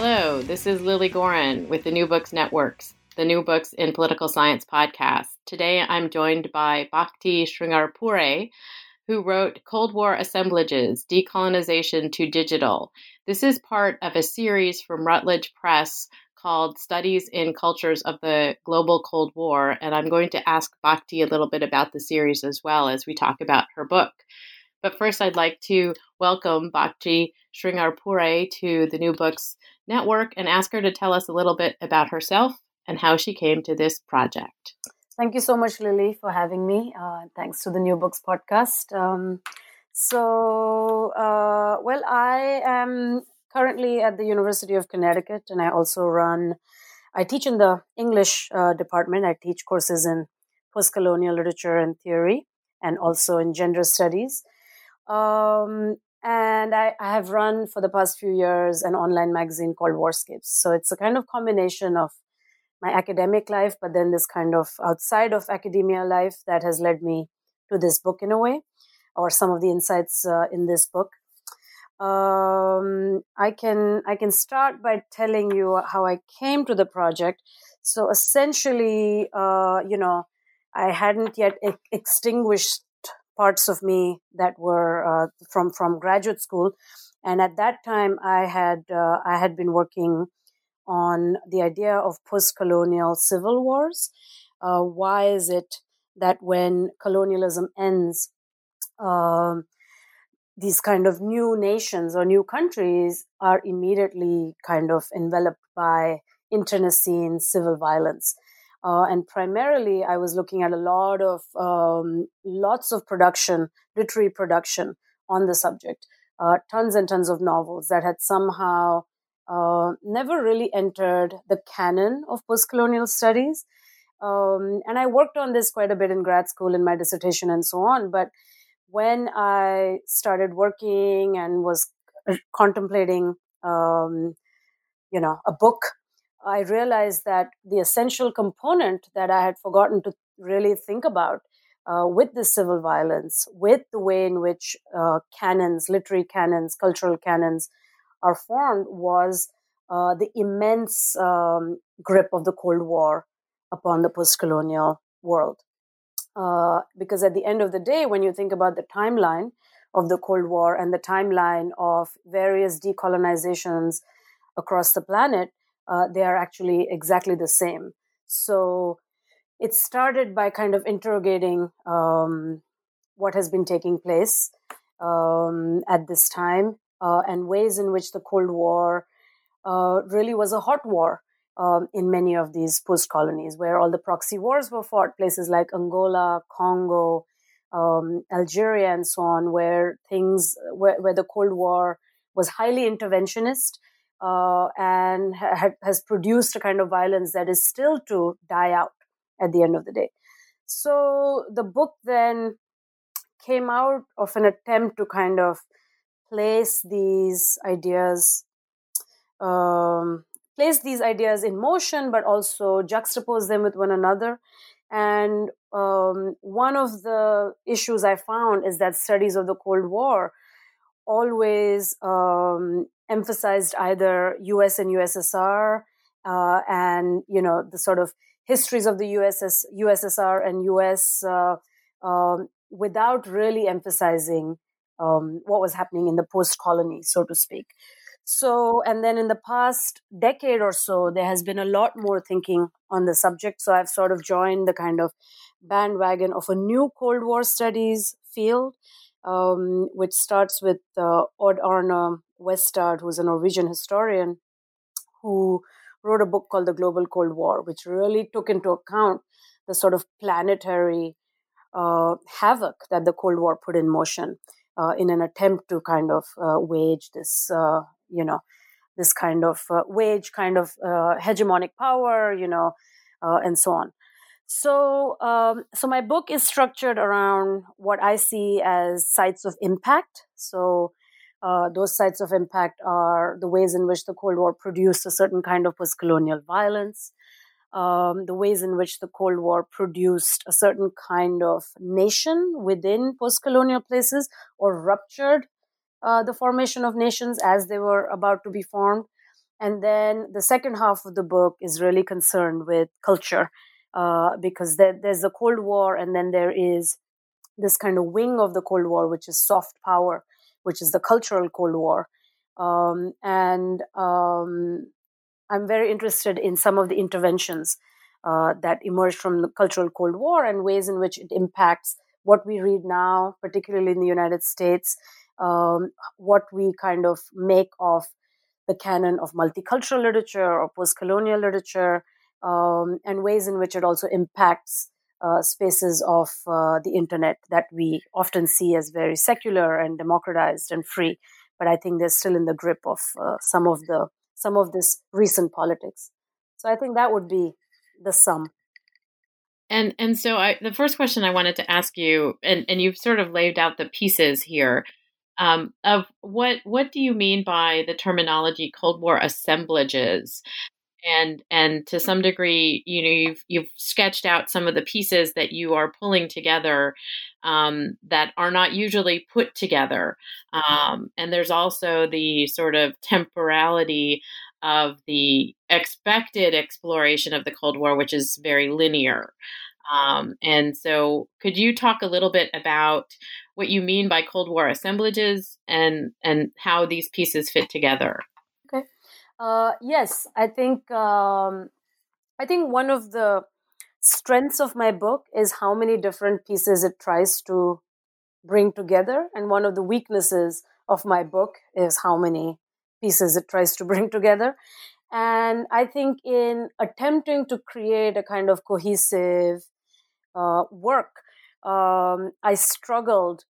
Hello, this is Lilly Goren with the New Books Networks, the New Books in Political Science podcast. Today I'm joined by Bhakti Shringarpure, who wrote Cold War Assemblages Decolonization to Digital. This is part of a series from Routledge Press called Studies in Cultures of the Global Cold War, and I'm going to ask Bhakti a little bit about the series as well as we talk about her book. But first, I'd like to welcome Bhakti Shringarpure to the New Books Network and ask her to tell us a little bit about herself and how she came to this project. Thank you so much, Lilly, for having me. Uh, thanks to the New Books podcast. Um, so, uh, well, I am currently at the University of Connecticut, and I also run, I teach in the English uh, department. I teach courses in postcolonial literature and theory, and also in gender studies. Um, and I, I, have run for the past few years an online magazine called Warscapes. So it's a kind of combination of my academic life, but then this kind of outside of academia life that has led me to this book in a way, or some of the insights uh, in this book. Um, I can I can start by telling you how I came to the project. So essentially, uh, you know, I hadn't yet extinguished parts of me that were uh, from from graduate school, and at that time I had uh, I had been working on the idea of post-colonial civil wars. Uh, why is it that when colonialism ends, um, these kind of new nations or new countries are immediately kind of enveloped by internecine civil violence? Uh, and primarily, I was looking at a lot of um, lots of production, literary production on the subject, uh, tons and tons of novels that had somehow uh, never really entered the canon of postcolonial studies. Um, and I worked on this quite a bit in grad school in my dissertation and so on. But when I started working and was uh, contemplating, um, you know, a book I realized that the essential component that I had forgotten to really think about uh, with the civil violence, with the way in which uh, canons, literary canons, cultural canons are formed, was uh, the immense um, grip of the Cold War upon the post colonial world. Uh, because at the end of the day, when you think about the timeline of the Cold War and the timeline of various decolonizations across the planet, uh, they are actually exactly the same. So it started by kind of interrogating um, what has been taking place um, at this time uh, and ways in which the Cold War uh, really was a hot war um, in many of these post colonies, where all the proxy wars were fought, places like Angola, Congo, um, Algeria, and so on, where things, where, where the Cold War was highly interventionist uh, and ha- has produced a kind of violence that is still to die out at the end of the day. So the book then came out of an attempt to kind of place these ideas, um, place these ideas in motion, but also juxtapose them with one another. And um, one of the issues I found is that studies of the Cold War always um, emphasized either US and USSR uh, and you know the sort of histories of the USS, USSR and US uh, um, without really emphasizing um, what was happening in the post colony, so to speak. So, and then in the past decade or so, there has been a lot more thinking on the subject. So, I've sort of joined the kind of bandwagon of a new Cold War studies field, um, which starts with uh, Odd Arne Westad, who's a Norwegian historian who wrote a book called The Global Cold War, which really took into account the sort of planetary uh, havoc that the Cold War put in motion uh, in an attempt to kind of uh, wage this, uh, you know, this kind of uh, wage kind of uh, hegemonic power, you know, and so on. So, um, so my book is structured around what I see as sites of impact. So, uh, those sites of impact are the ways in which the Cold War produced a certain kind of post colonial violence, um, the ways in which the Cold War produced a certain kind of nation within post colonial places or ruptured uh, the formation of nations as they were about to be formed. And then the second half of the book is really concerned with culture uh, because there, there's the Cold War and then there is this kind of wing of the Cold War, which is soft power which is the cultural Cold War. Um, and um, I'm very interested in some of the interventions uh, that emerged from the cultural Cold War and ways in which it impacts what we read now, particularly in the United States, um, what we kind of make of the canon of multicultural literature or post colonial literature, um, and ways in which it also impacts uh, spaces of uh, the internet that we often see as very secular and democratized and free. But I think they're still in the grip of uh, some of the some of this recent politics. So I think that would be the sum. And and so I, the first question I wanted to ask you, and, and you've sort of laid out the pieces here um, of what what do you mean by the terminology Cold War assemblages? And and to some degree you know you've you've sketched out some of the pieces that you are pulling together um, that are not usually put together. Um, and there's also the sort of temporality of the expected exploration of the cold war which is very linear. Um, and so could you talk a little bit about what you mean by cold war assemblages and and how these pieces fit together uh, yes, I think um, I think one of the strengths of my book is how many different pieces it tries to bring together, and one of the weaknesses of my book is how many pieces it tries to bring together. And I think in attempting to create a kind of cohesive uh, work, um, I struggled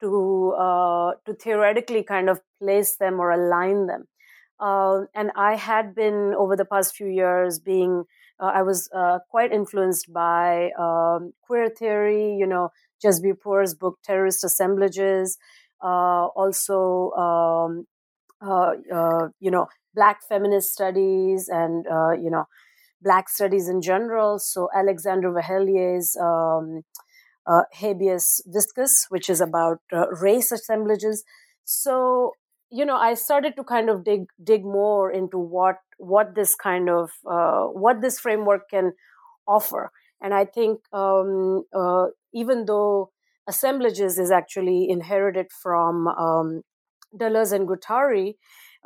to uh, to theoretically kind of place them or align them. Uh, and I had been over the past few years being, uh, I was uh, quite influenced by um, queer theory, you know, Jasbir Puar's book, Terrorist Assemblages, uh, also, um, uh, uh, you know, Black feminist studies and, you know, Black studies in general. So Alexander Weheliye's um, Habeas Viscus, which is about race assemblages. So you know, I started to kind of dig dig more into what what this kind of uh, what this framework can offer, and I think um, uh, even though assemblages is actually inherited from um, Deleuze and Guattari,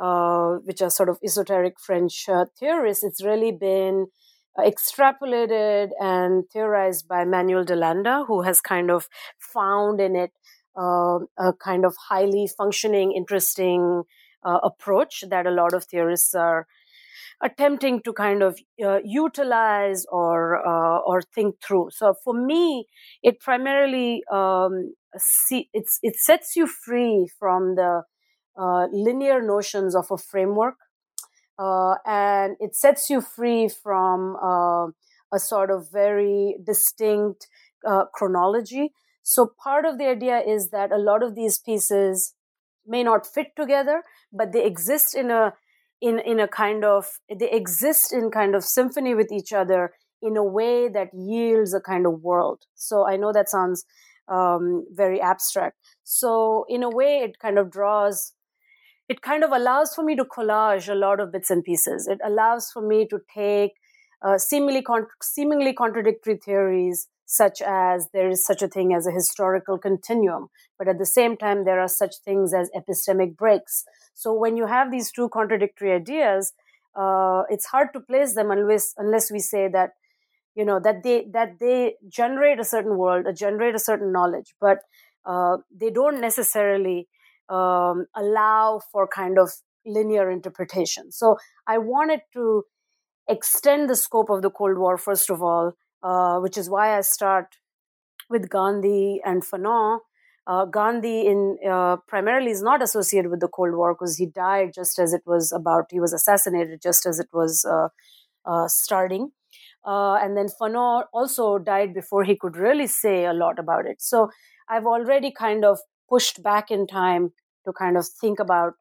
uh, which are sort of esoteric French uh, theorists, it's really been extrapolated and theorized by Manuel DeLanda who has kind of found in it uh, a kind of highly functioning, interesting uh, approach that a lot of theorists are attempting to kind of uh, utilize or uh, or think through. So for me, it primarily um, see, it sets you free from the uh, linear notions of a framework, uh, and it sets you free from a sort of very distinct chronology so part of the idea is that a lot of these pieces may not fit together, but they exist in a in in a kind of they exist in kind of symphony with each other in a way that yields a kind of world. So I know that sounds um, very abstract. So in a way, it kind of draws. It kind of allows for me to collage a lot of bits and pieces. It allows for me to take uh, seemingly con- seemingly contradictory theories such as there is such a thing as a historical continuum, but at the same time, there are such things as epistemic breaks. So when you have these two contradictory ideas, uh, it's hard to place them unless unless we say that you know that they that they generate a certain world, or generate a certain knowledge, but uh, they don't necessarily um, allow for kind of linear interpretation. So I wanted to extend the scope of the Cold War, first of all, uh, which is why I start with Gandhi and Fanon. Uh, Gandhi in uh, primarily is not associated with the Cold War because he died just as it was about. He was assassinated just as it was uh, uh, starting, and then Fanon also died before he could really say a lot about it. So I've already kind of pushed back in time to kind of think about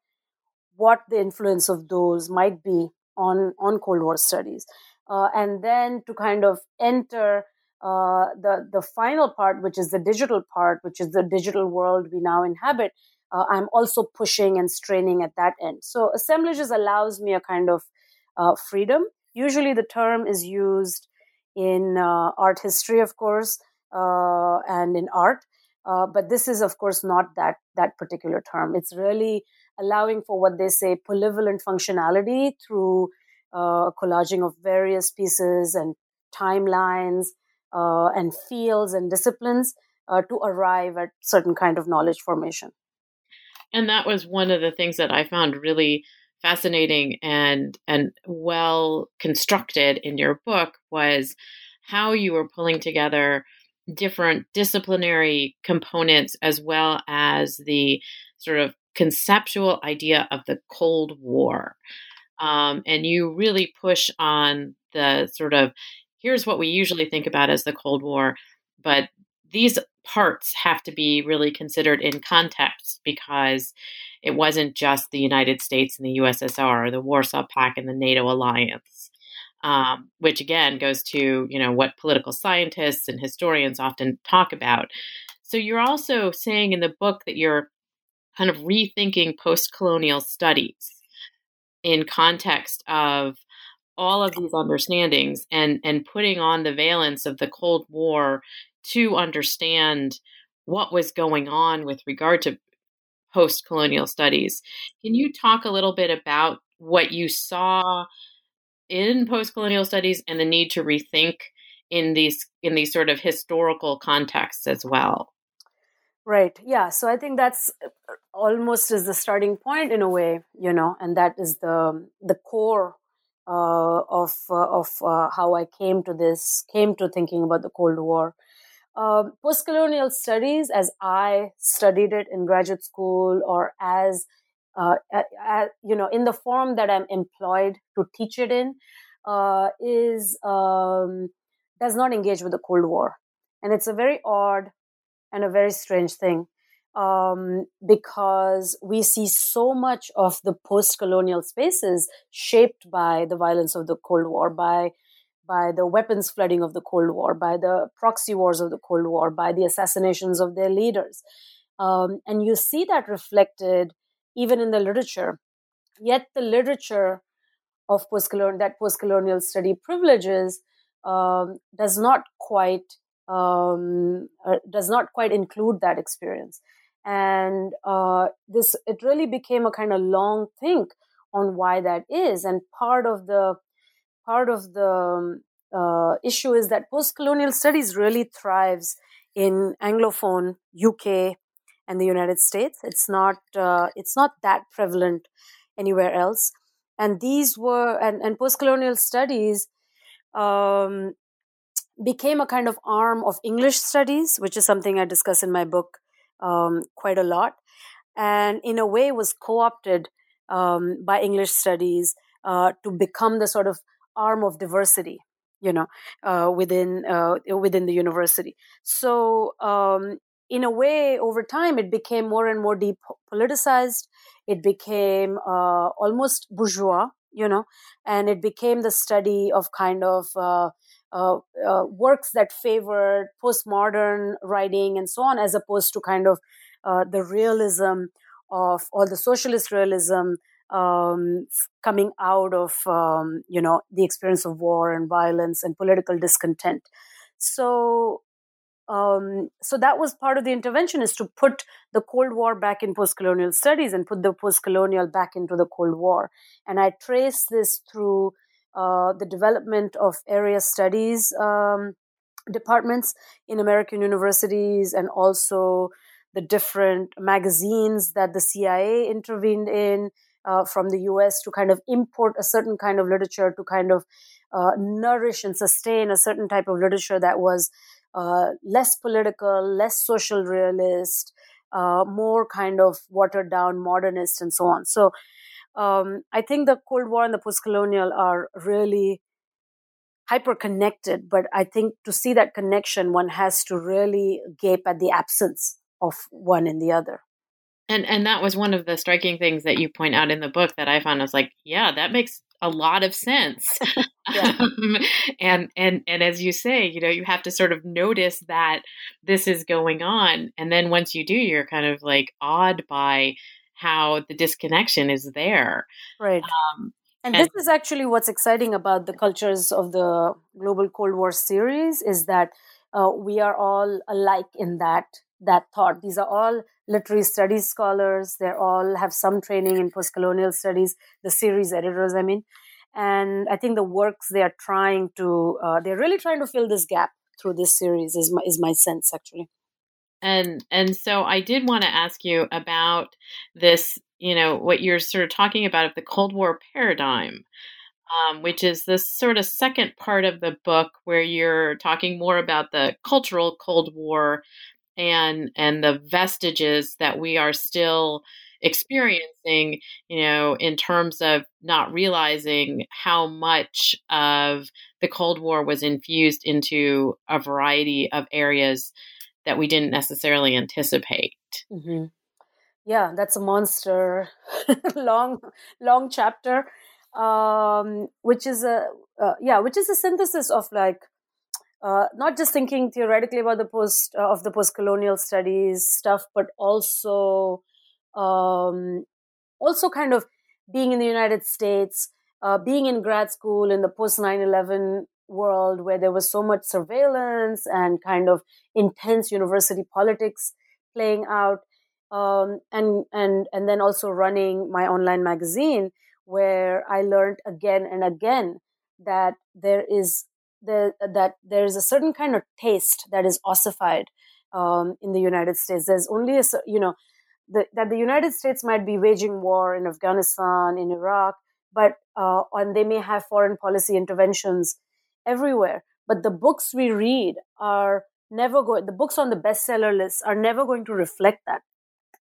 what the influence of those might be on on Cold War studies, uh, and then to kind of enter uh, the the final part, which is the digital part, which is the digital world we now inhabit. Uh, I'm also pushing and straining at that end. So assemblages allows me a kind of uh, freedom. Usually, the term is used in uh, art history, of course, uh, and in art. but this is, of course, not that that particular term. It's really allowing for what they say polyvalent functionality through uh, collaging of various pieces and timelines uh, and fields and disciplines uh, to arrive at certain kind of knowledge formation. And that was one of the things that I found really fascinating and and well constructed in your book was how you were pulling together different disciplinary components as well as the sort of conceptual idea of the Cold War. Um, and you really push on the sort of here's what we usually think about as the Cold War, but these parts have to be really considered in context because it wasn't just the United States and the USSR, the Warsaw Pact and the NATO alliance, um, which again goes to you know what political scientists and historians often talk about. So you're also saying in the book that you're kind of rethinking post colonial studies in context of all of these understandings and, and putting on the valence of the Cold War to understand what was going on with regard to post colonial studies. Can you talk a little bit about what you saw in post colonial studies and the need to rethink in these in these sort of historical contexts as well? Right. Yeah. So I think that's uh, almost is the starting point in a way, you know, and that is the the core uh, of uh, of uh, how I came to this, came to thinking about the Cold War. Um, post-colonial studies, as I studied it in graduate school, or as uh, you know, in the form that I'm employed to teach it in, uh, is um, does not engage with the Cold War, and it's a very odd and a very strange thing um, because we see so much of the post-colonial spaces shaped by the violence of the Cold War, by by the weapons flooding of the Cold War, by the proxy wars of the Cold War, by the assassinations of their leaders, um, and you see that reflected even in the literature. Yet the literature of post-colonial that post-colonial study privileges um, does not quite um, uh, does not quite include that experience. And uh, this it really became a kind of long think on why that is. And part of the part of the um, uh, issue is that post-colonial studies really thrives in Anglophone UK and the United States. It's not uh, it's not that prevalent anywhere else. And these were and, and post-colonial studies um, became a kind of arm of English studies, which is something I discuss in my book um, quite a lot, and in a way was co opted um, by English studies uh, to become the sort of arm of diversity you know uh, within uh, within the university. So um, in a way over time it became more and more depoliticized. It became uh, almost bourgeois you know and it became the study of kind of uh, uh, works that favored postmodern writing and so on, as opposed to kind of uh, the realism of or the socialist realism um, coming out of um, you know the experience of war and violence and political discontent. So um, so that was part of the intervention is to put the Cold War back in post-colonial studies and put the post-colonial back into the Cold War. And I trace this through the development of area studies um, departments in American universities and also the different magazines that the CIA intervened in uh, from the US to kind of import a certain kind of literature to kind of uh, nourish and sustain a certain type of literature that was uh, less political, less social realist, uh, more kind of watered down modernist, and so on. So um, I think the Cold War and the post colonial are really hyper connected, but I think to see that connection, one has to really gape at the absence of one in the other. And and that was one of the striking things that you point out in the book that I found. I was like, yeah, that makes a lot of sense. um, and and and as you say, you know, you have to sort of notice that this is going on, and then once you do, you're kind of like awed by how the disconnection is there. Right. Um, and, and this is actually what's exciting about the cultures of the Global Cold War series is that uh, we are all alike in that that thought. These are all literary studies scholars. They all have some training in post-colonial studies. The series editors, I mean, and I think the works they are trying to, uh, they're really trying to fill this gap through this series. Is my is my sense actually. And and so I did want to ask you about this. You know what you're sort of talking about of the Cold War paradigm. Um, which is the sort of second part of the book where you're talking more about the cultural Cold War and and the vestiges that we are still experiencing you know in terms of not realizing how much of the cold war was infused into a variety of areas that we didn't necessarily anticipate mm-hmm. yeah that's a monster long long chapter um, which is a uh, yeah which is a synthesis of like uh, not just thinking theoretically about the post uh, of the post-colonial studies stuff, but also um, also kind of being in the United States, uh, being in grad school in the post 9/11 world where there was so much surveillance and kind of intense university politics playing out, um, and and and then also running my online magazine where I learned again and again that there is the, that there is a certain kind of taste that is ossified um, in the United States. There's only a you know the, that the United States might be waging war in Afghanistan, in Iraq, but uh, and they may have foreign policy interventions everywhere. But the books we read are never going. The books on the bestseller list are never going to reflect that.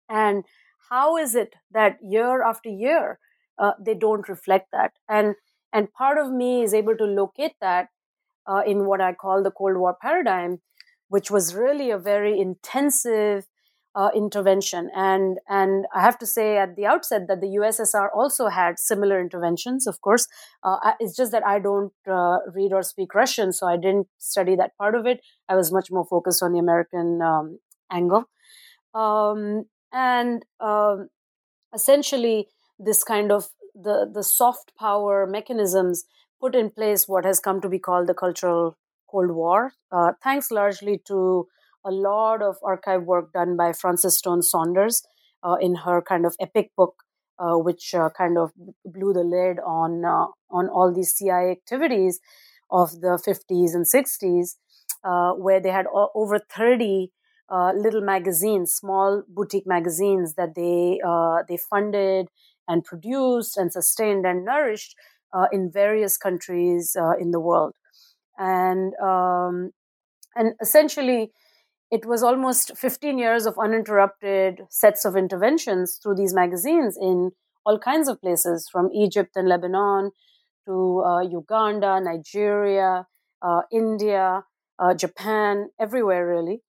And how is it that year after year uh, they don't reflect that? And and part of me is able to locate that uh, in what I call the Cold War paradigm, which was really a very intensive uh, intervention. And and I have to say at the outset that the USSR also had similar interventions. Of course, uh, it's just that I don't uh, read or speak Russian, so I didn't study that part of it. I was much more focused on the American um, angle, um, and um, essentially this kind of the the soft power mechanisms put in place what has come to be called the Cultural Cold War, uh, thanks largely to a lot of archive work done by Frances Stonor Saunders uh, in her kind of epic book, uh, which uh, kind of blew the lid on uh, on all these CIA activities of the 50s and 60s, uh, where they had over 30 little magazines, small boutique magazines that they they funded and produced and sustained and nourished uh, in various countries uh, in the world, and um, and essentially it was almost 15 years of uninterrupted sets of interventions through these magazines in all kinds of places from Egypt and Lebanon to uh, Uganda, Nigeria, uh, India, uh, Japan, everywhere really.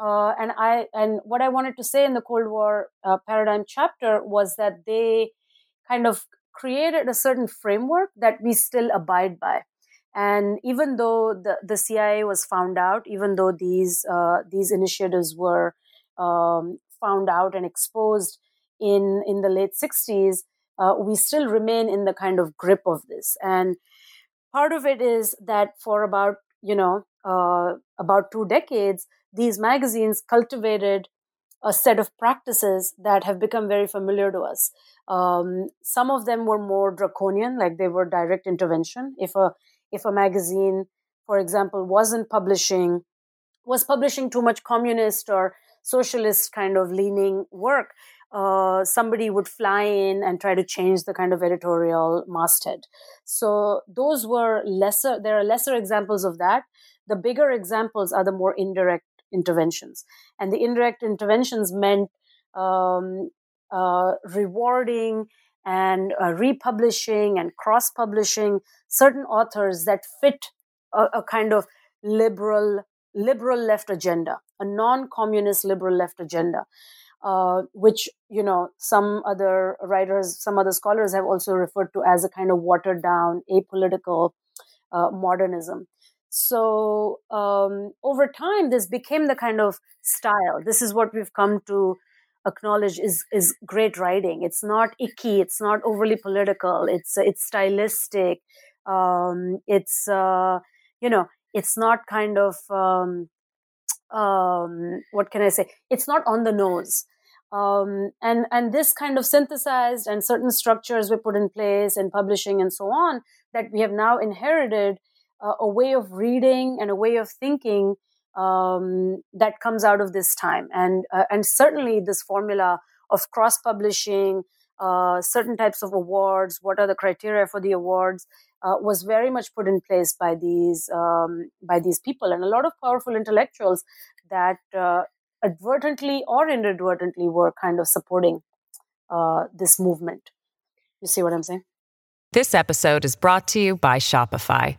Uh, and I and what I wanted to say in the Cold War paradigm chapter was that they kind of created a certain framework that we still abide by. And even though the, the CIA was found out, even though these uh, these initiatives were um, found out and exposed in in the late 60s, uh, we still remain in the kind of grip of this. And part of it is that for about you know uh, about two decades, these magazines cultivated a set of practices that have become very familiar to us. Um, some of them were more draconian, like they were direct intervention. If a if a magazine, for example, wasn't publishing was publishing too much communist or socialist kind of leaning work, uh, somebody would fly in and try to change the kind of editorial masthead. So those were lesser. There are lesser examples of that. The bigger examples are the more indirect interventions. And the indirect interventions meant um, uh, rewarding and uh, republishing and cross publishing certain authors that fit a, a kind of liberal liberal left agenda a non-communist liberal left agenda uh, which you know some other writers some other scholars have also referred to as a kind of watered down apolitical uh, modernism so um, over time, this became the kind of style. This is what we've come to acknowledge is is great writing. It's not icky. It's not overly political. It's it's stylistic. Um, it's uh, you know it's not kind of um, um, what can I say? It's not on the nose. Um, and and this kind of synthesized and certain structures were put in place and publishing and so on that we have now inherited uh, a way of reading and a way of thinking um, that comes out of this time. And uh, and certainly this formula of cross publishing, uh, certain types of awards, what are the criteria for the awards, uh, was very much put in place by these um, by these people and a lot of powerful intellectuals that uh, advertently or inadvertently were kind of supporting uh, this movement. You see what I'm saying? This episode is brought to you by Shopify.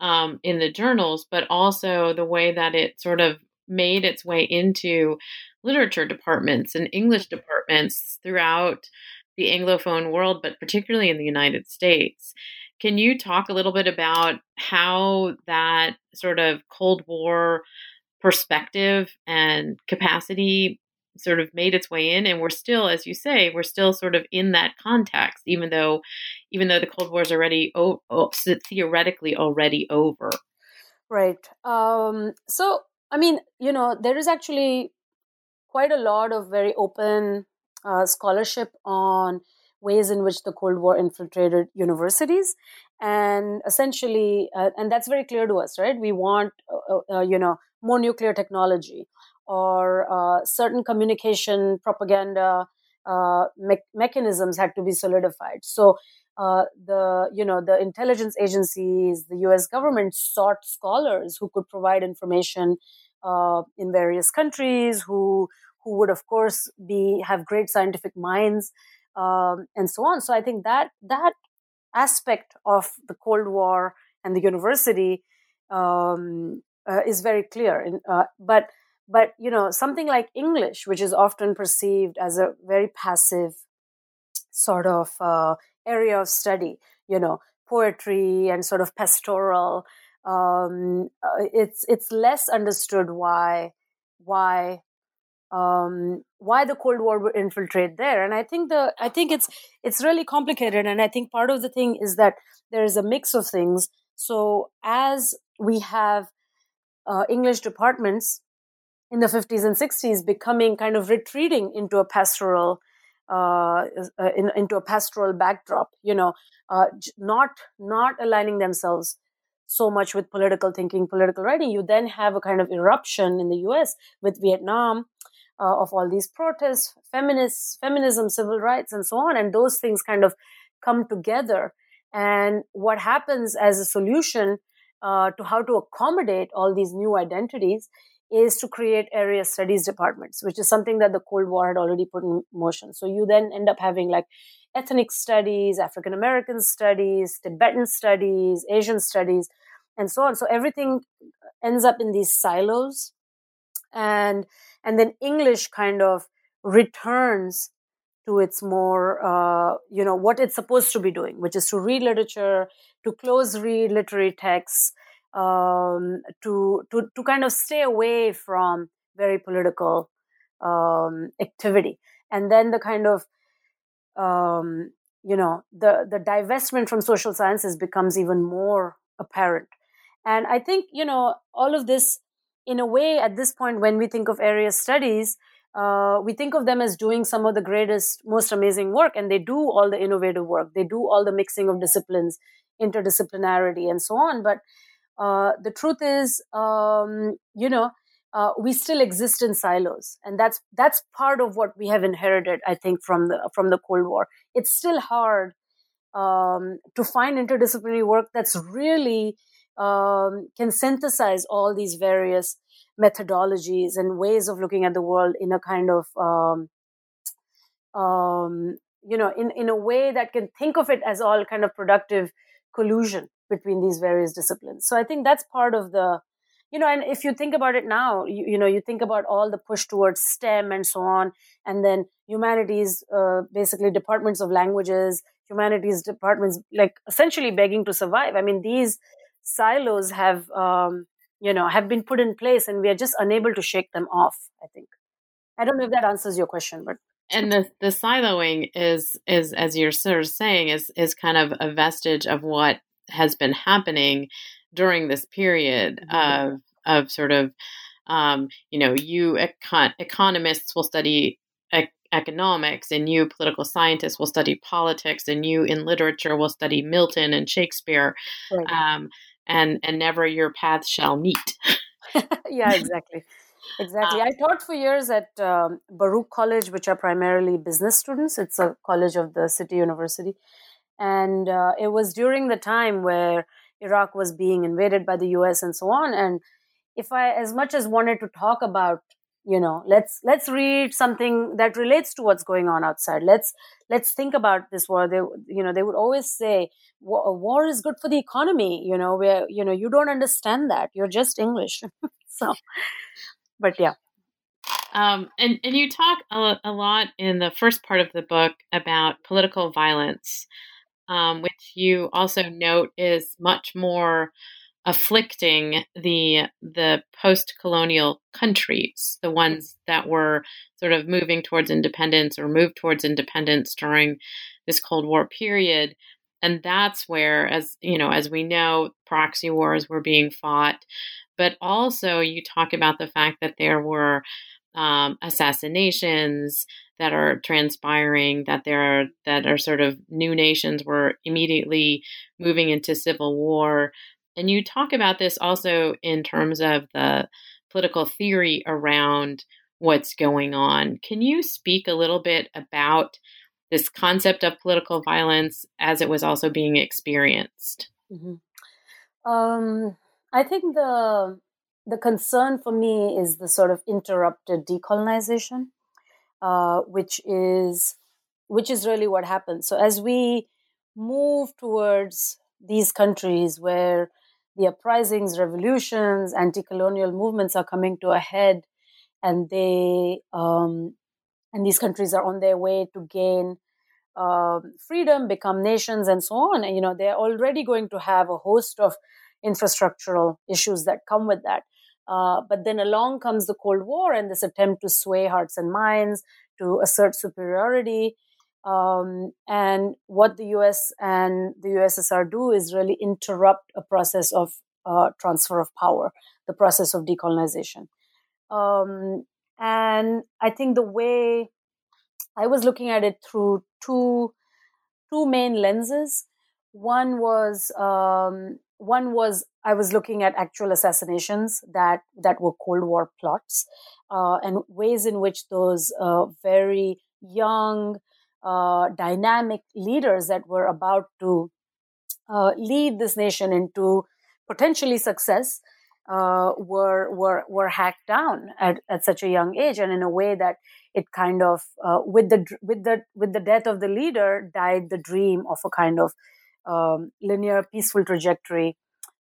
um, in the journals, but also the way that it sort of made its way into literature departments and English departments throughout the Anglophone world, but particularly in the United States. Can you talk a little bit about how that sort of Cold War perspective and capacity sort of made its way in and we're still as you say we're still sort of in that context even though even though the cold war is already o- o- theoretically already over. Right. Um, so i mean you know there is actually quite a lot of very open uh, scholarship on ways in which the cold war infiltrated universities and essentially uh, and that's very clear to us right? We want uh, uh, uh you know more nuclear technology or uh, certain communication propaganda uh, me- mechanisms had to be solidified. So uh, the you know the intelligence agencies, the U.S. government sought scholars who could provide information uh, in various countries, who who would of course be have great scientific minds um, and so on. So I think that that aspect of the Cold War and the university um, uh, is very clear. Uh, but but you know something like english which is often perceived as a very passive sort of uh, area of study you know poetry and sort of pastoral um, uh, it's it's less understood why why um, why the Cold War would infiltrate there. And I think the I think it's it's really complicated. And I think part of the thing is that there is a mix of things. So as we have uh, English departments in the 50s and 60s becoming kind of retreating into a pastoral uh, uh, in, into a pastoral backdrop you know uh, not not aligning themselves so much with political thinking political writing. You then have a kind of eruption in the us with vietnam uh, of all these protests feminists feminism civil rights and so on and those things kind of come together. And what happens as a solution uh, to how to accommodate all these new identities is to create area studies departments, which is something that the Cold War had already put in motion. So you then end up having like ethnic studies, African American studies, Tibetan studies, Asian studies, and so on. So everything ends up in these silos and and then English kind of returns to its more uh, you know what it's supposed to be doing, which is to read literature, to close read literary texts, um, to to to kind of stay away from very political um, activity, and then the kind of um, you know the the divestment from social sciences becomes even more apparent. And i think you know all of this in a way at this point when we think of area studies uh, we think of them as doing some of the greatest most amazing work and they do all the innovative work. They do all the mixing of disciplines interdisciplinarity and so on. But uh, the truth is um, you know uh, we still exist in silos and that's that's part of what we have inherited i think from the from the cold war. It's still hard um, to find interdisciplinary work that's really um, can synthesize all these various methodologies and ways of looking at the world in a kind of um, um, you know in, in a way that can think of it as all kind of productive collusion between these various disciplines. So i think that's part of the you know and if you think about it now you, you know you think about all the push towards stem and so on and then humanities uh, basically departments of languages humanities departments like essentially begging to survive. I mean these silos have um, you know have been put in place and we are just unable to shake them off i think. I don't know if that answers your question but and the the siloing is is as you're sort of saying is is kind of a vestige of what has been happening during this period mm-hmm. of of sort of um, you know you econ- economists will study ec- economics and you political scientists will study politics and you in literature will study Milton and Shakespeare right. um, and and never your paths shall meet. yeah, exactly. Exactly. Um, I taught for years at um, Baruch College, which are primarily business students. It's a college of the City University. And uh, it was during the time where Iraq was being invaded by the US and so on. And if I as much as wanted to talk about, you know, let's let's read something that relates to what's going on outside. Let's let's think about this war. They you know they would always say war is good for the economy. You know where you know you don't understand that. You're just English. so, but yeah. Um, and and you talk a, a lot in the first part of the book about political violence um, which you also note is much more afflicting the the post-colonial countries, the ones that were sort of moving towards independence or moved towards independence during this Cold War period. And that's where, as you know, as we know, proxy wars were being fought. But also, you talk about the fact that there were um, assassinations that are transpiring that there are that are sort of new nations were immediately moving into civil war. And you talk about this also in terms of the political theory around what's going on. Can you speak a little bit about this concept of political violence as it was also being experienced? Mm-hmm. um, i think the the concern for me is the sort of interrupted decolonization uh, which is which is really what happens. So as we move towards these countries where the uprisings, revolutions, anti-colonial movements are coming to a head, and they um, and these countries are on their way to gain uh, freedom, become nations, and so on. And you know they're already going to have a host of infrastructural issues that come with that. Uh, but then along comes the Cold War and this attempt to sway hearts and minds, to assert superiority. Um, and what the US and the USSR do is really interrupt a process of uh, transfer of power, the process of decolonization. Um, and I think the way I was looking at it through two two main lenses. One was um, one was I was looking at actual assassinations that that were Cold War plots, uh, and ways in which those uh, very young, uh, dynamic leaders that were about to uh, lead this nation into potentially success uh, were were were hacked down at, at such a young age, and in a way that it kind of uh, with the with the with the death of the leader died the dream of a kind of um, linear, peaceful trajectory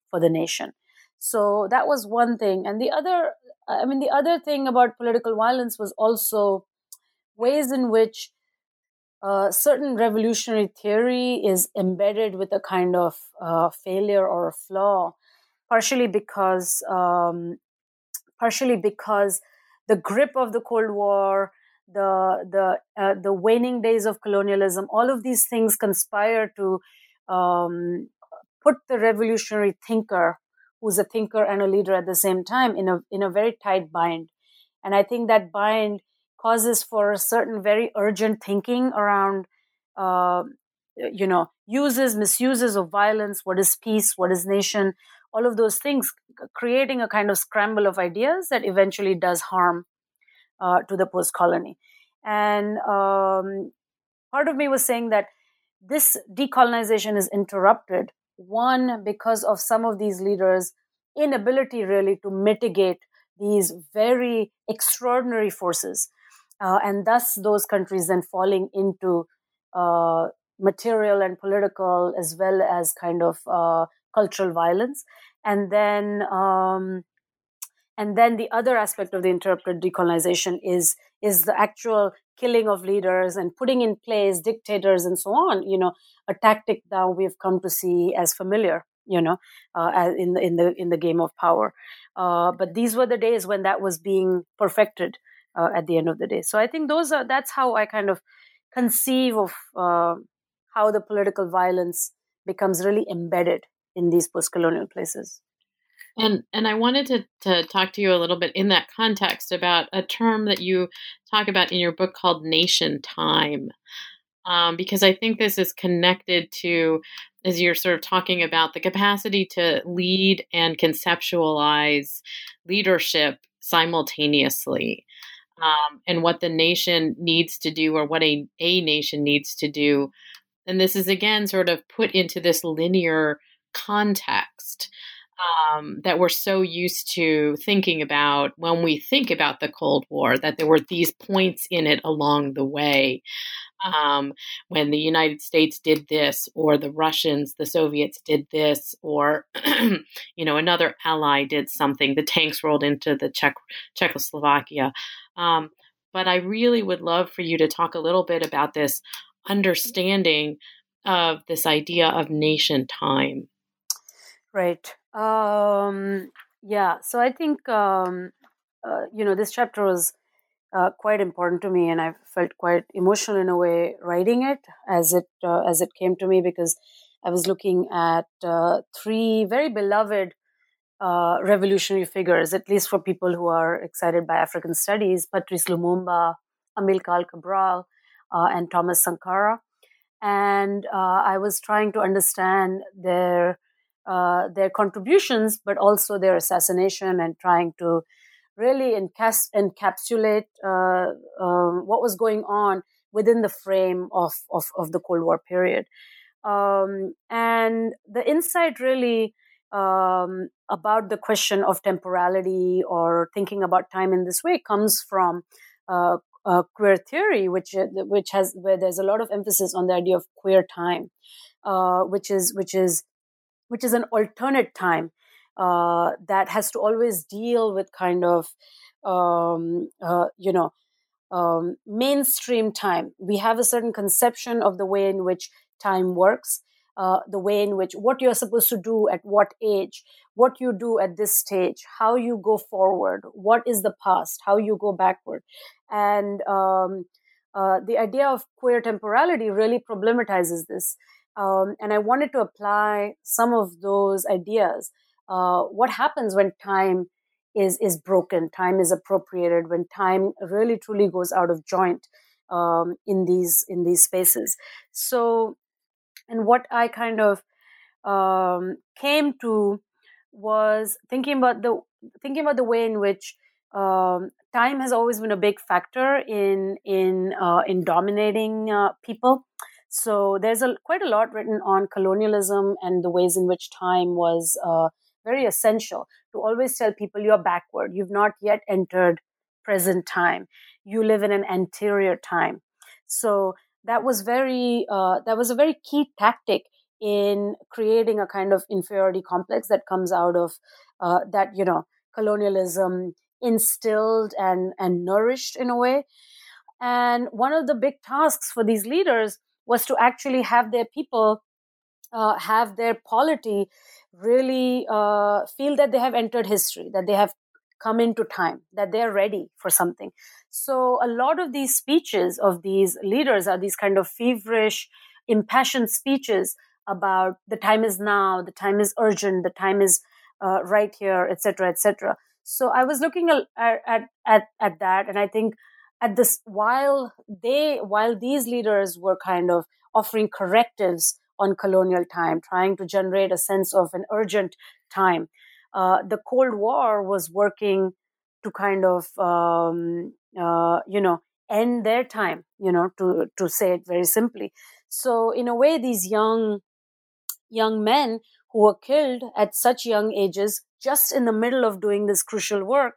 for the nation. So that was one thing. And the other, I mean, the other thing about political violence was also ways in which uh, certain revolutionary theory is embedded with a kind of uh, failure or a flaw, partially because um, partially because the grip of the Cold War, the the uh, the waning days of colonialism, all of these things conspire to um, put the revolutionary thinker, who's a thinker and a leader at the same time, in a in a very tight bind, and I think that bind causes for a certain very urgent thinking around, uh, you know, uses, misuses of violence. What is peace? What is nation? All of those things, creating a kind of scramble of ideas that eventually does harm uh, to the post colony. And um, part of me was saying that this decolonization is interrupted, one, because of some of these leaders' inability really to mitigate these very extraordinary forces uh, and thus those countries then falling into uh, material and political as well as kind of uh, cultural violence. And then um, and then the other aspect of the interrupted decolonization is is the actual killing of leaders and putting in place dictators and so on you know a tactic that we've come to see as familiar you know uh, in the in the in the game of power uh, but these were the days when that was being perfected uh, at the end of the day. So I think those are that's how I kind of conceive of uh, how the political violence becomes really embedded in these post-colonial places. And and I wanted to to talk to you a little bit in that context about a term that you talk about in your book called nation time. Um, because I think this is connected to, as you're sort of talking about, the capacity to lead and conceptualize leadership simultaneously um, and what the nation needs to do or what a, a nation needs to do. And this is again sort of put into this linear context um, that we're so used to thinking about when we think about the Cold War, that there were these points in it along the way. Um, when the United States did this, or the Russians, the Soviets did this, or you know another ally did something. The tanks rolled into the Czech Czechoslovakia. Um, but I really would love for you to talk a little bit about this understanding of this idea of nation time. Right. Um, yeah. So I think, um, uh, you know, this chapter was uh, quite important to me, and I felt quite emotional in a way writing it as it uh, as it came to me because I was looking at uh, three very beloved uh, revolutionary figures, at least for people who are excited by African studies, Patrice Lumumba, Amilcar Cabral, uh, and Thomas Sankara. And I was trying to understand their uh, their contributions, but also their assassination, and trying to really encas- encapsulate uh, um, what was going on within the frame of, of, of the Cold War period. Um, and the insight really um, about the question of temporality or thinking about time in this way comes from uh, uh, queer theory, which uh, which has where there's a lot of emphasis on the idea of queer time, uh, which is which is which is an alternate time uh, that has to always deal with kind of um, uh, you know um, mainstream time. We have a certain conception of the way in which time works uh, the way in which what you're supposed to do at what age, what you do at this stage, how you go forward, what is the past, how you go backward. And um, uh, the idea of queer temporality really problematizes this. Um, and I wanted to apply some of those ideas. Uh, what happens when time is is broken, time is appropriated, when time really truly goes out of joint um, in these in these spaces. So and what I kind of um, came to was thinking about the thinking about the way in which um, time has always been a big factor in in uh, in dominating uh, people. So there's a quite a lot written on colonialism and the ways in which time was uh, very essential to always tell people you're backward. You've not yet entered present time. You live in an anterior time. So that was very uh, that was a very key tactic in creating a kind of inferiority complex that comes out of uh, that you know colonialism instilled and and nourished in a way and one of the big tasks for these leaders was to actually have their people uh, have their polity really uh, feel that they have entered history that they have come into time that they're ready for something so a lot of these speeches of these leaders are these kind of feverish impassioned speeches about the time is now, the time is urgent, the time is uh, right here, etc., etc. So I was looking at, at at at that, and I think at this while they while these leaders were kind of offering correctives on colonial time, trying to generate a sense of an urgent time, uh, the Cold War was working to kind of um, uh, you know end their time, you know, to to say it very simply. So in a way, these young young men who were killed at such young ages, just in the middle of doing this crucial work,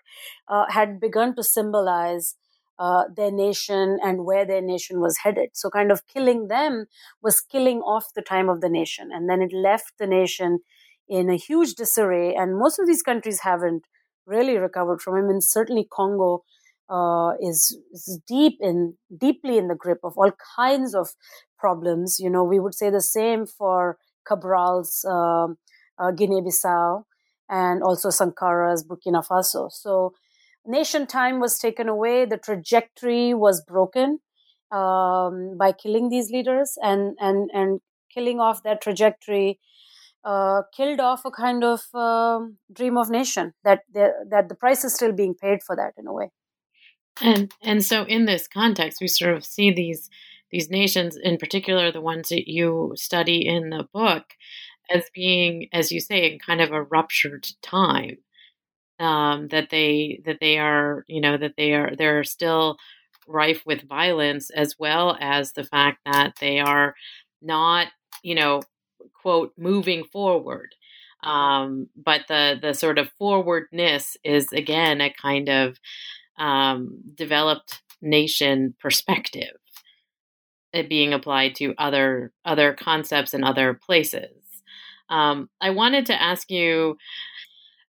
uh, had begun to symbolize uh, their nation and where their nation was headed. So, kind of killing them was killing off the time of the nation. And then it left the nation in a huge disarray. And most of these countries haven't really recovered from it. I mean, certainly Congo uh, is, is deep in deeply in the grip of all kinds of problems. You know, we would say the same for Cabral's uh, uh, Guinea-Bissau and also Sankara's Burkina Faso. So nation time was taken away. The trajectory was broken um, by killing these leaders and and and killing off that trajectory. Uh, killed off a kind of uh, dream of nation that that the price is still being paid for that in a way. And and so in this context, we sort of see these these nations, in particular the ones that you study in the book, as being, as you say, in kind of a ruptured time. Um, that they that they are, you know, that they are they're still rife with violence, as well as the fact that they are not, you know, quote moving forward. Um, but the the sort of forwardness is again a kind of um, developed nation perspective it being applied to other other concepts and other places. Um, I wanted to ask you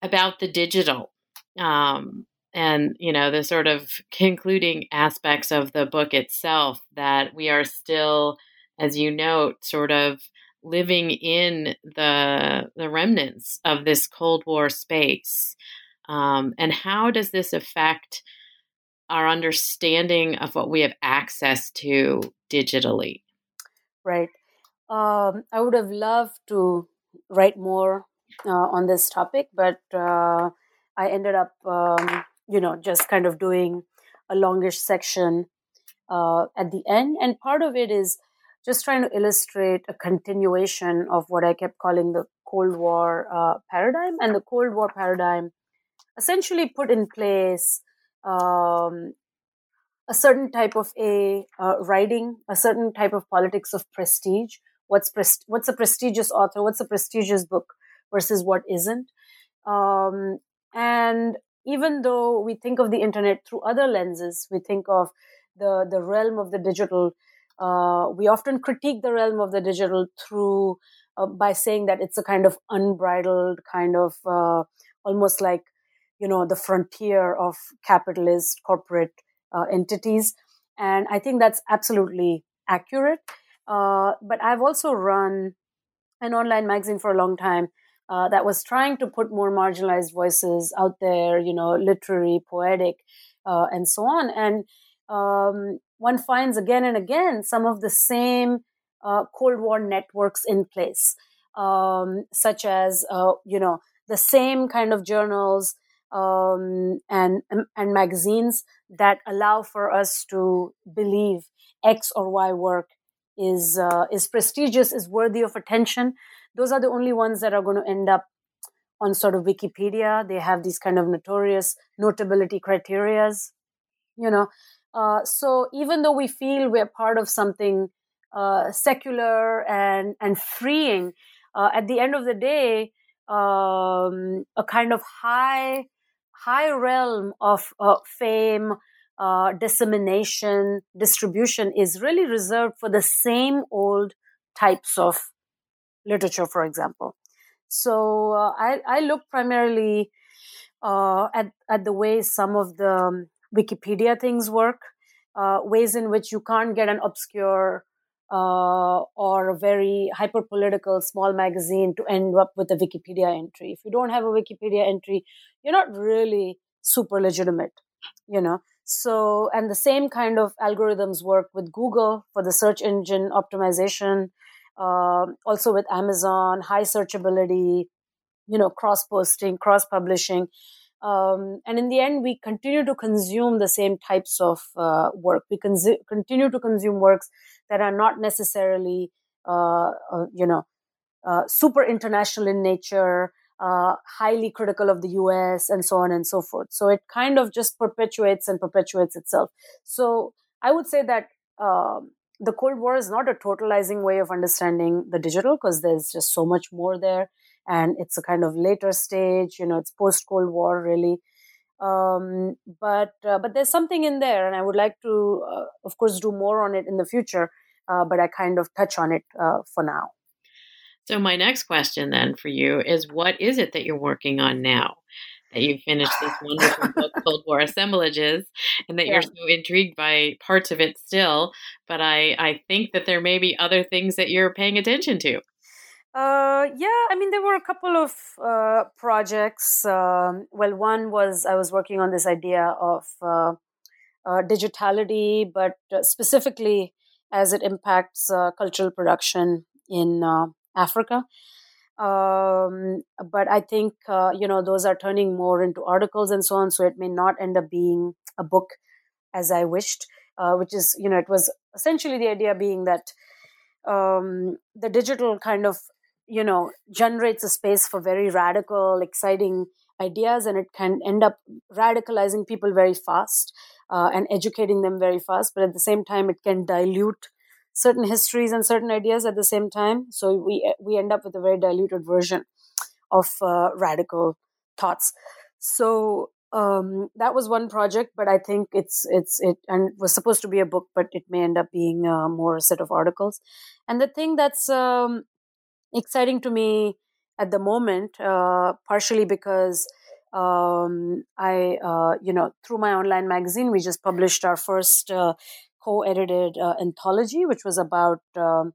about the digital um, and you know the sort of concluding aspects of the book itself that we are still, as you note, sort of living in the the remnants of this Cold War space. Um, and how does this affect our understanding of what we have access to digitally. Right. Um, I would have loved to write more on this topic, but uh, I ended up, um, you know, just kind of doing a longish section uh, at the end. And part of it is just trying to illustrate a continuation of what I kept calling the Cold War uh, paradigm. And the Cold War paradigm essentially put in place um, a certain type of a uh, writing, a certain type of politics of prestige. What's pres- what's a prestigious author? What's a prestigious book versus what isn't? Um, and even though we think of the internet through other lenses, we think of the the realm of the digital. Uh, we often critique the realm of the digital through uh, by saying that it's a kind of unbridled kind of uh, almost like you know the frontier of capitalist corporate uh, entities and i think that's absolutely accurate uh, but i've also run an online magazine for a long time uh, that was trying to put more marginalized voices out there you know literary poetic uh, and so on. And um, one finds again and again some of the same uh, cold war networks in place um, such as uh, you know the same kind of journals um, and and magazines that allow for us to believe X or Y work is uh, is prestigious, is worthy of attention. Those are the only ones that are going to end up on sort of Wikipedia. They have these kind of notorious notability criterias, you know. Uh, so even though we feel we're part of something uh, secular and and freeing, uh, at the end of the day, um, a kind of high high realm of fame, uh, dissemination, distribution is really reserved for the same old types of literature, for example. So uh, I, I look primarily uh, at, at the way some of the um, Wikipedia things work, uh, ways in which you can't get an obscure uh, or a very hyper political small magazine to end up with a Wikipedia entry. If you don't have a Wikipedia entry, you're not really super legitimate, you know. So, and the same kind of algorithms work with Google for the search engine optimization, uh, also with Amazon, high searchability, you know, cross posting, cross publishing. Um, and in the end, we continue to consume the same types of uh, work. We cons- continue to consume works that are not necessarily, uh, uh you know, uh, super international in nature, uh, highly critical of the US, and so on and so forth. So it kind of just perpetuates and perpetuates itself. So I would say that um, the Cold War is not a totalizing way of understanding the digital because there's just so much more there. And it's a kind of later stage, you know, it's post Cold War really. Um, but uh, but there's something in there, and I would like to, uh, of course, do more on it in the future. Uh, but I kind of touch on it uh, for now. So, my next question then for you is what is it that you're working on now? That you finished this wonderful book, Cold War Assemblages, and that yeah. you're so intrigued by parts of it still. But I, I think that there may be other things that you're paying attention to. Uh, yeah, I mean, there were a couple of uh, projects. Um, well, one was I was working on this idea of uh, uh digitality, but uh, specifically as it impacts uh, cultural production in Africa. Um, but I think, uh, you know, those are turning more into articles and so on. So it may not end up being a book as I wished, uh, which is, you know, it was essentially the idea being that um, the digital kind of, you know, generates a space for very radical, exciting ideas and it can end up radicalizing people very fast uh, and educating them very fast. But at the same time, it can dilute certain histories and certain ideas at the same time. So we we end up with a very diluted version of uh, radical thoughts. So um, that was one project, but I think it's it's it and it was supposed to be a book, but it may end up being uh, more a set of articles. And the thing that's um, exciting to me at the moment, uh, partially because um, I, uh, you know, through my online magazine, we just published our first uh, co-edited uh, anthology, which was about um,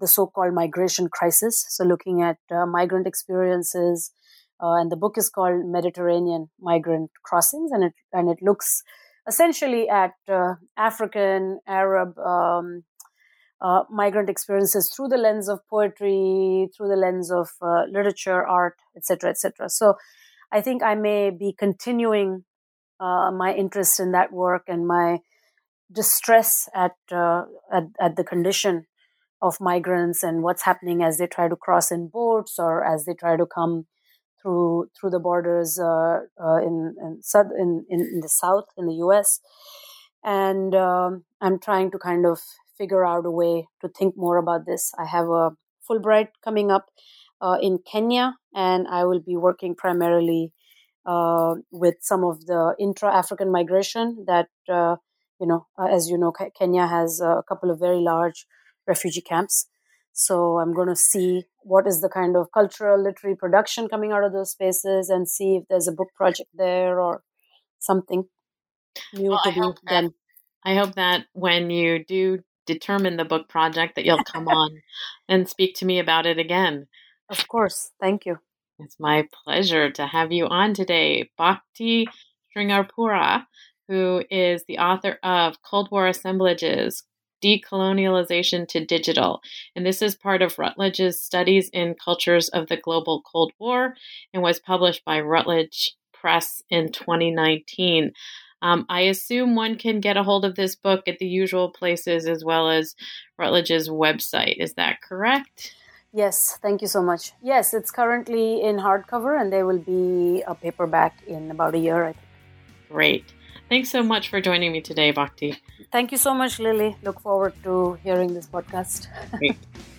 the so-called migration crisis. So looking at uh, migrant experiences, uh, and the book is called Mediterranean Migrant Crossings, and it and it looks essentially at uh, African, Arab. Um, uh, migrant experiences through the lens of poetry, through the lens of uh, literature, art, etc., etc. So, I think I may be continuing my interest in that work and my distress at, uh, at, at the condition of migrants and what's happening as they try to cross in boats or as they try to come through through the borders uh, uh, in in, in, in the south in the U.S. And um, I'm trying to kind of figure out a way to think more about this. I have a Fulbright coming up uh, in Kenya, and I will be working primarily uh, with some of the intra-African migration that uh, you know, uh, as you know, Kenya has a couple of very large refugee camps. So I'm going to see what is the kind of cultural literary production coming out of those spaces and see if there's a book project there or something new well, to be done. I hope that when you do determine the book project that you'll come on and speak to me about it again. Of course. Thank you. It's my pleasure to have you on today. Bhakti Shringarpure who is the author of Cold War Assemblages Decolonialization to Digital. And this is part of Routledge's Studies in Cultures of the Global Cold War and was published by Routledge Press in 2019. Um, I assume one can get a hold of this book at the usual places as well as Routledge's website. Is that correct? Yes, thank you so much. Yes, it's currently in hardcover and there will be a paperback in about a year, I think. Great. Thanks so much for joining me today, Bhakti. Thank you so much, Lilly. Look forward to hearing this podcast. Great.